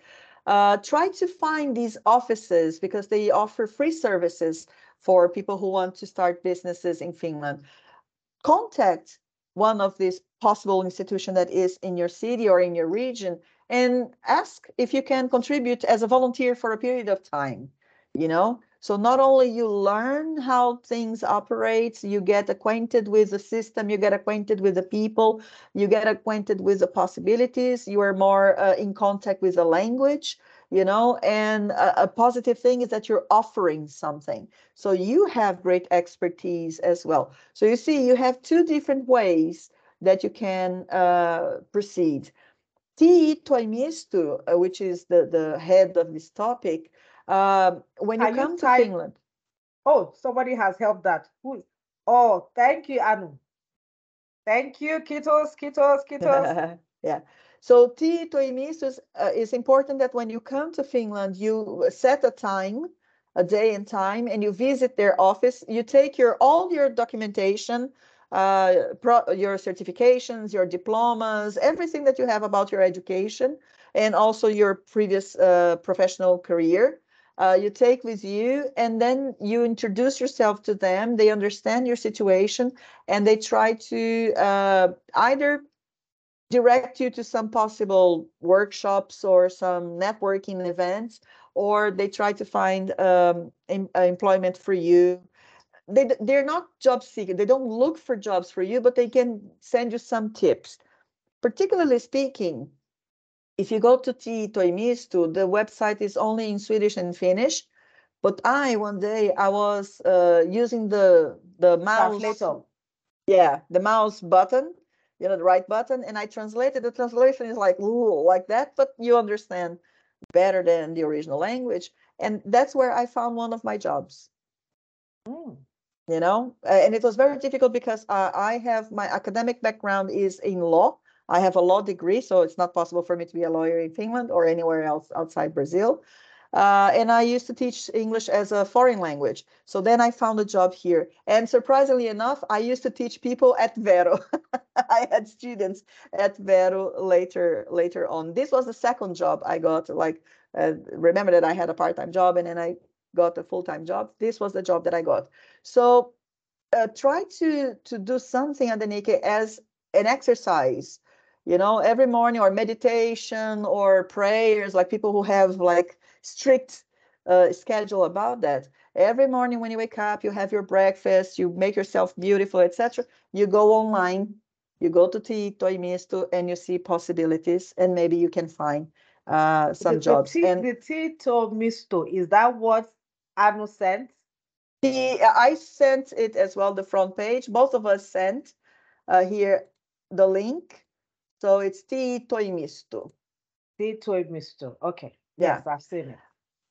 uh, try to find these offices because they offer free services for people who want to start businesses in Finland. Contact one of these possible institutions that is in your city or in your region and ask if you can contribute as a volunteer for a period of time you know so not only you learn how things operate you get acquainted with the system you get acquainted with the people you get acquainted with the possibilities you are more uh, in contact with the language you know and a, a positive thing is that you're offering something so you have great expertise as well so you see you have two different ways that you can uh, proceed TE-toimisto, uh, which is the, the head of this topic, um, when you Are you come to type- Finland, Oh, somebody has helped that. Who? Oh, thank you, Anu. Thank you, Kitos, Kitos, Kitos. yeah. So TE-toimisto is, uh, is important that when you come to Finland, you set a time, a day and time, and you visit their office. You take your all your documentation, uh, pro, your certifications, your diplomas, everything that you have about your education, and also your previous uh, professional career. Uh, you take with you, and then you introduce yourself to them. They understand your situation, and they try to uh, either direct you to some possible workshops or some networking events, or they try to find um, em- uh, employment for you. They they're not job seeking. They don't look for jobs for you, but they can send you some tips. Particularly speaking, if you go to TE-toimisto, the website is only in Swedish and Finnish. But I one day I was uh, using the the mouse Translator. yeah the mouse button you know the right button and i translated the translation is like ooh, like that but you understand better than the original language and that's where i found one of my jobs Mm. you know and it was very difficult because uh, i have my academic background is in law i have a law degree so it's not possible for me to be a lawyer in finland or anywhere else outside brazil uh, and I used to teach English as a foreign language. So then I found a job here. And surprisingly enough, I used to teach people at Vero. I had students at Vero later later on. This was the second job I got. Like, uh, remember that I had a part-time job and then I got a full-time job. This was the job that I got. So uh, try to to do something, Adenike, as an exercise you know every morning or meditation or prayers like people who have like strict uh, schedule about that. Every morning when you wake up you have your breakfast you make yourself beautiful etc you go online you go to Tieto e Misto and you see possibilities and maybe you can find uh, some the, jobs. The, and the TE-toimisto is that what Anu sent? The, I sent it as well the front page. Both of us sent uh, here the link so it's Tieto e Misto Tieto e Misto okay Yeah. yes I've seen it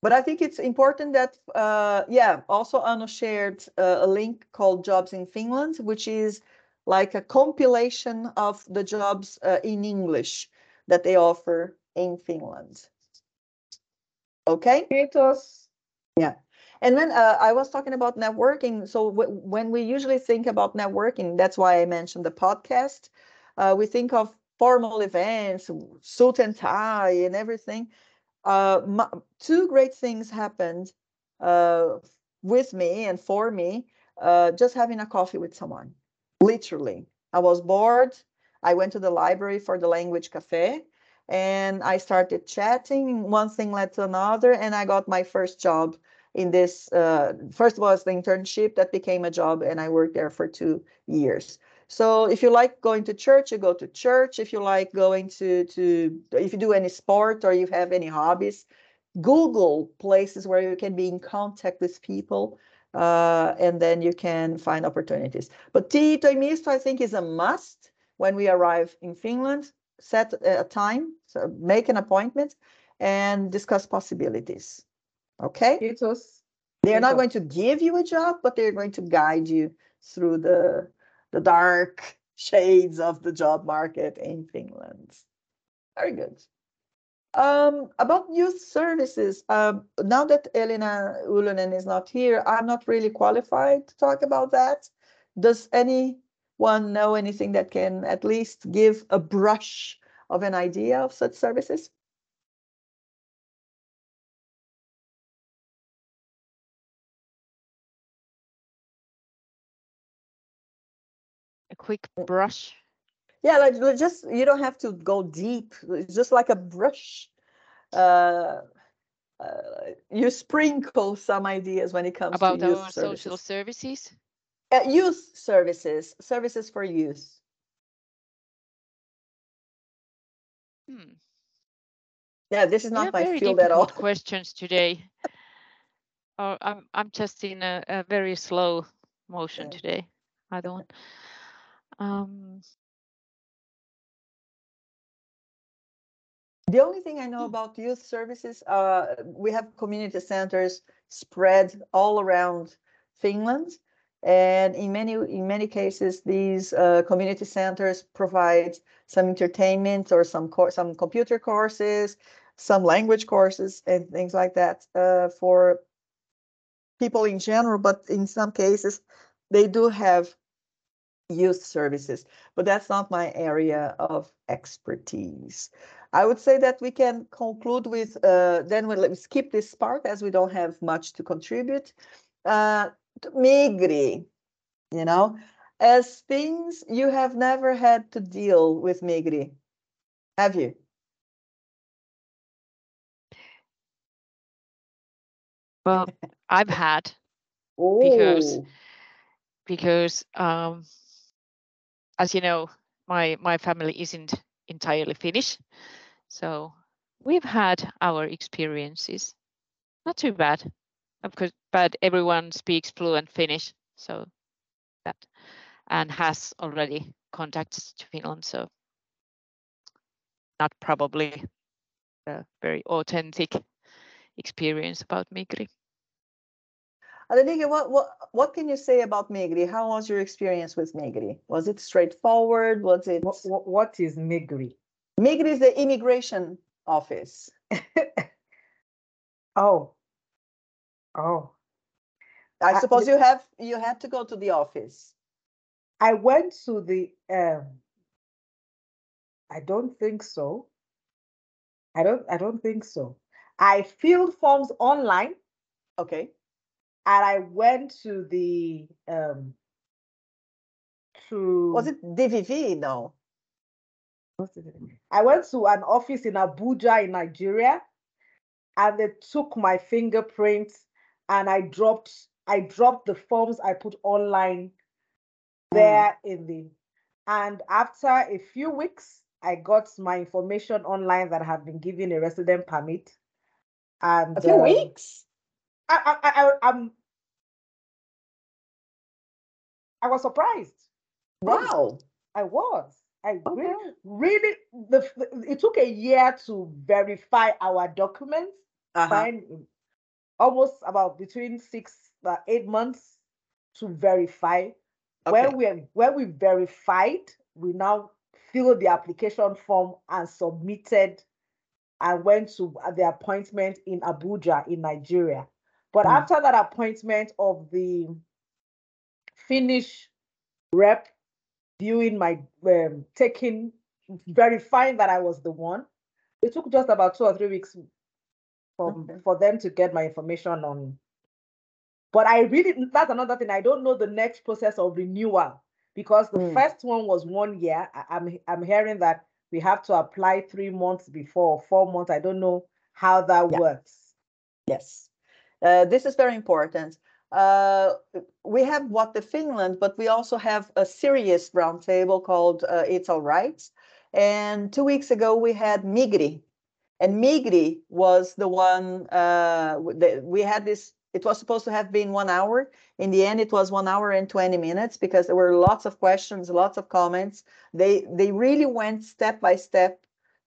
But I think it's important that, uh, yeah, also Anu shared uh, a link called Jobs in Finland, which is like a compilation of the jobs uh, in English that they offer in Finland. Okay. yeah. And then uh, I was talking about networking. So when we usually think about networking, that's why I mentioned the podcast. Uh, we think of formal events, suit and tie, and everything. Uh, my, two great things happened uh, with me and for me uh, just having a coffee with someone. Literally, I was bored. I went to the library for the language cafe and I started chatting. One thing led to another, and I got my first job in this uh, first was the internship that became a job and i worked there for two years so if you like going to church you go to church. If you like going to to if you do any sport or you have any hobbies google places where you can be in contact with people uh, and then you can find opportunities. But Tieto e Misto i think is a must when we arrive in finland set a time so make an appointment and discuss possibilities. Okay? Tietos they're not going to give you a job, but they're going to guide you through the the dark shades of the job market in Finland. Very good. Um, about youth services, um, now that Elina Ulonen is not here, I'm not really qualified to talk about that. Does anyone know anything that can at least give a brush of an idea of such services? Quick brush. Yeah, like just you don't have to go deep. It's just like a brush. Uh, uh, you sprinkle some ideas when it comes about to our services. social services. Uh, youth services, services for youth. Hmm. Yeah, this is Yeah, not my field at all. questions today. Oh, I'm I'm just in a, a very slow motion Yeah. today. I don't. Um, The only thing I know about youth services, uh, we have community centers spread all around Finland, and in many in many cases, these uh, community centers provide some entertainment or some some computer courses, some language courses, and things like that uh, for people in general. But in some cases, they do have youth services, but that's not my area of expertise. I would say that we can conclude with, uh, then we'll let me skip this part as we don't have much to contribute. Uh, you know, as things you have never had to deal with Migri, have you? well, I've had Because- Oh, because, um, as you know, my my family isn't entirely Finnish, so we've had our experiences. Not too bad, of course, but everyone speaks fluent Finnish, so that and has already contacts to Finland, so not probably a very authentic experience about Migri. Adenike, what, what, what can you say about Migri? How was your experience with Migri? Was it straightforward? Was it? what, what, what is Migri Migri is the immigration office. oh oh I suppose the- you have you had to go to the office. I went to the um I don't think so. I don't I don't think so. I filled forms online Okay. And I went to the um to Was it DVV? No. I went to an office in Abuja in Nigeria and they took my fingerprints and I dropped I dropped the forms I put online mm. there mm. in the and after a few weeks I got my information online that I have been given a resident permit. And a few um, weeks. I, I, I, I'm. I was surprised. Wow. I was. I okay. really, really, the, it took a year to verify our documents. Uh-huh. Find almost about between six, uh, eight months to verify. Okay. When we when we verified, we now filled the application form and submitted and went to the appointment in Abuja in Nigeria. But mm. after that appointment of the Finnish rep viewing my um, taking verifying that I was the one, it took just about two or three weeks for, okay. for them to get my information on. But I really that's another thing. I don't know the next process of renewal because the mm. first one was one year. I, am I'm, I'm hearing that we have to apply three months before, four months. I don't know how that yeah. works. Yes, uh, this is very important. Uh, we have what the Finland, but we also have a serious roundtable called uh, It's All Right. And two weeks ago we had Migri, and Migri was the one uh, that we had this it was supposed to have been one hour. In the end, it was one hour and 20 minutes because there were lots of questions, lots of comments. They they really went step by step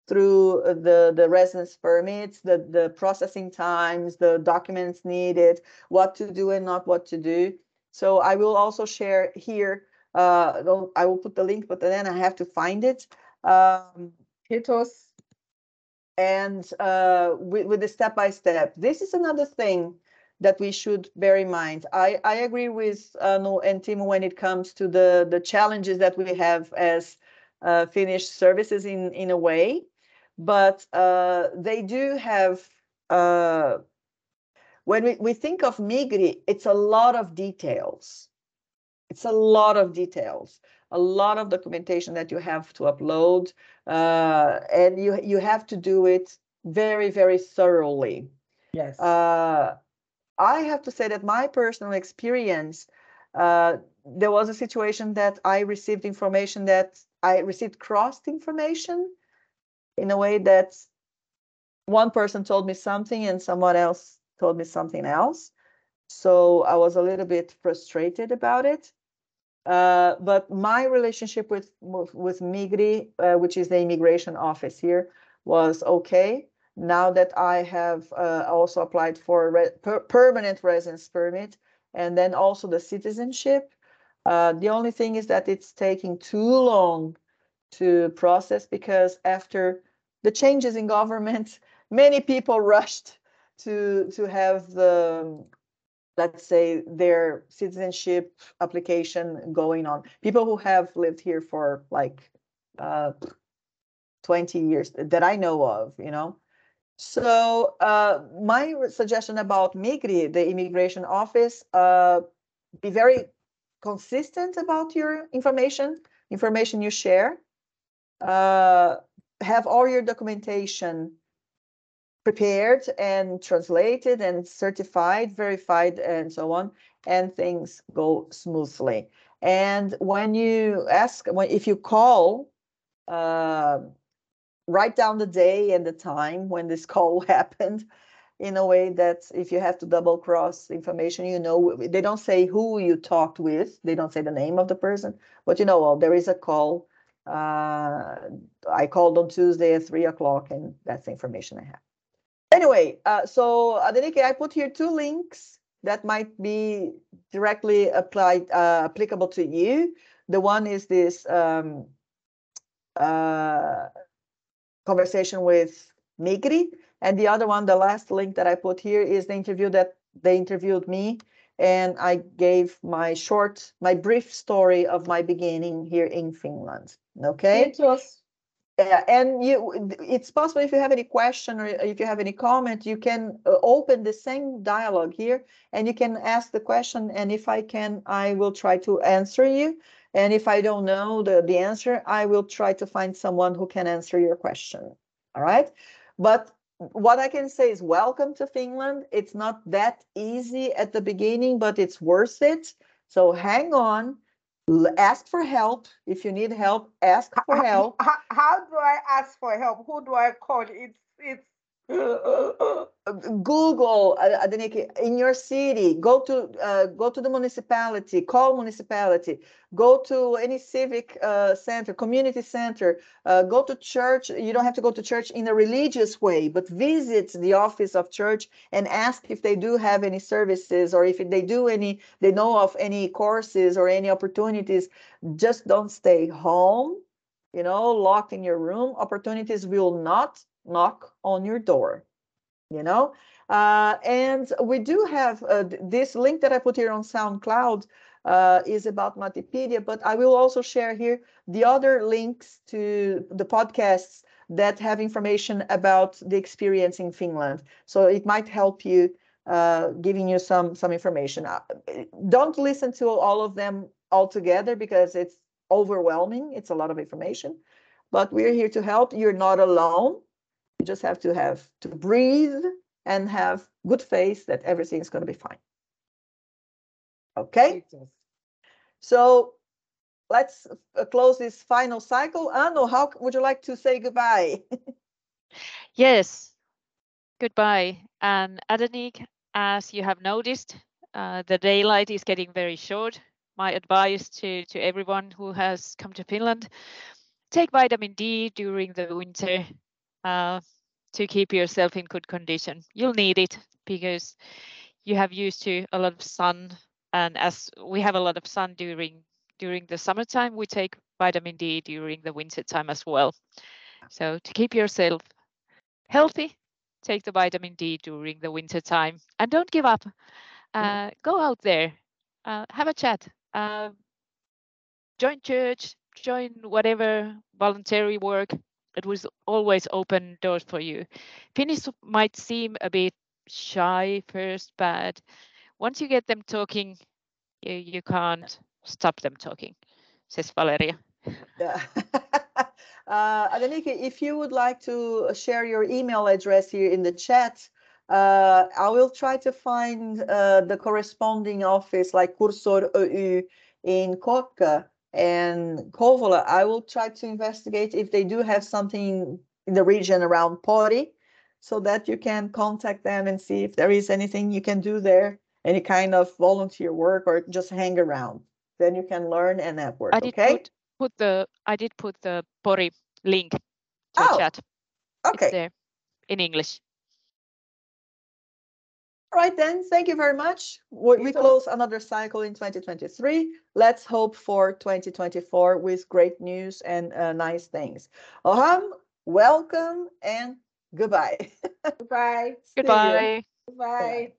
through the the residence permits, the the processing times, the documents needed, what to do and not what to do. So I will also share here. Uh, I will put the link, but then I have to find it. Um, Hitos. And uh, with, with the step by step. This is another thing that we should bear in mind. I, I agree with Anu and Tim when it comes to the, the challenges that we have as uh, Finnish services in, in a way, but uh, they do have, uh, when we, we think of Migri, it's a lot of details. It's a lot of details, a lot of documentation that you have to upload, uh, and you, you have to do it very, very thoroughly. Yes. Uh, I have to say that my personal experience, uh, there was a situation that I received information that I received crossed information in a way that one person told me something and someone else told me something else. So I was a little bit frustrated about it. Uh, but my relationship with with Migri, uh, which is the immigration office here, was okay now that I have uh, also applied for a re per permanent residence permit and then also the citizenship. Uh, the only thing is that it's taking too long to process because after the changes in government, many people rushed to to have the let's say their citizenship application going on. People who have lived here for like uh, 20 years that I know of, you know, so uh, my suggestion about Migri, the immigration office, uh, be very consistent about your information, information you share. Uh, have all your documentation prepared and translated and certified, verified, and so on, and things go smoothly. And when you ask, when if you call uh, write down the day and the time when this call happened in a way that if you have to double cross information you know they don't say who you talked with they don't say the name of the person but you know well there is a call i called on tuesday at three o'clock and that's the information i have anyway uh, so adenike i put here two links that might be directly applied uh, applicable to you the one is this um, uh, conversation with Migri. And the other one, the last link that I put here is the interview that they interviewed me. And I gave my short, my brief story of my beginning here in Finland. Okay. It was. Yeah, and you, it's possible if you have any question or if you have any comment, you can uh, open the same dialogue here and you can ask the question. And if I can, I will try to answer you. And if I don't know the, the answer, I will try to find someone who can answer your question. All right. But what I can say is welcome to Finland. It's not that easy at the beginning, but it's worth it. So hang on, ask for help. If you need help, ask for help. How, how do I ask for help? Who do I call? It's it's Google, uh, Adenike, in your city, go to uh, go to the municipality, call municipality, go to any civic uh, center, community center, uh, go to church. You don't have to go to church in a religious way, but visit the office of church and ask if they do have any services or if they do any, they know of any courses or any opportunities. Just don't stay home, you know, locked in your room. Opportunities will not knock on your door you know uh, and we do have uh, this link that i put here on soundcloud uh, is about Mattipedia, but I will also share here the other links to the podcasts that have information about the experience in Finland. So it might help you, uh, giving you some some information. Uh, don't listen to all of them all together because it's overwhelming. It's a lot of information, but we're here to help. You're not alone. You just have to have to breathe and have good faith that everything is going to be fine. Okay. So let's uh, close this final cycle. Anu, how would you like to say goodbye? yes, goodbye. And Adenike, as you have noticed, uh, the daylight is getting very short. My advice to, to everyone who has come to Finland, take vitamin D during the winter uh, to keep yourself in good condition. You'll need it because you have used to a lot of sun, and as we have a lot of sun during during the summertime, we take vitamin D during the winter time as well. So to keep yourself healthy, take the vitamin D during the winter time, and don't give up. Uh, go out there, uh, have a chat, uh, join church, join whatever voluntary work it was always open doors for you. Finnish might seem a bit shy first, but once you get them talking, you, you can't stop them talking, says Valeria. Yeah. uh, Adenike, if you would like to share your email address here in the chat, uh, I will try to find uh, the corresponding office like Cursor Oy in Kotka and Kouvola, I will try to investigate if they do have something in the region around Pori so that you can contact them and see if there is anything you can do there, any kind of volunteer work or just hang around. Then you can learn and network. I did okay? put, put the I did put the Pori link to oh, chat. Okay. In English. All right, then. Thank you very much. We, we close another cycle in 2023. Let's hope for 2024 with great news and uh, nice things. Oham, welcome and goodbye. Goodbye. Goodbye. Goodbye.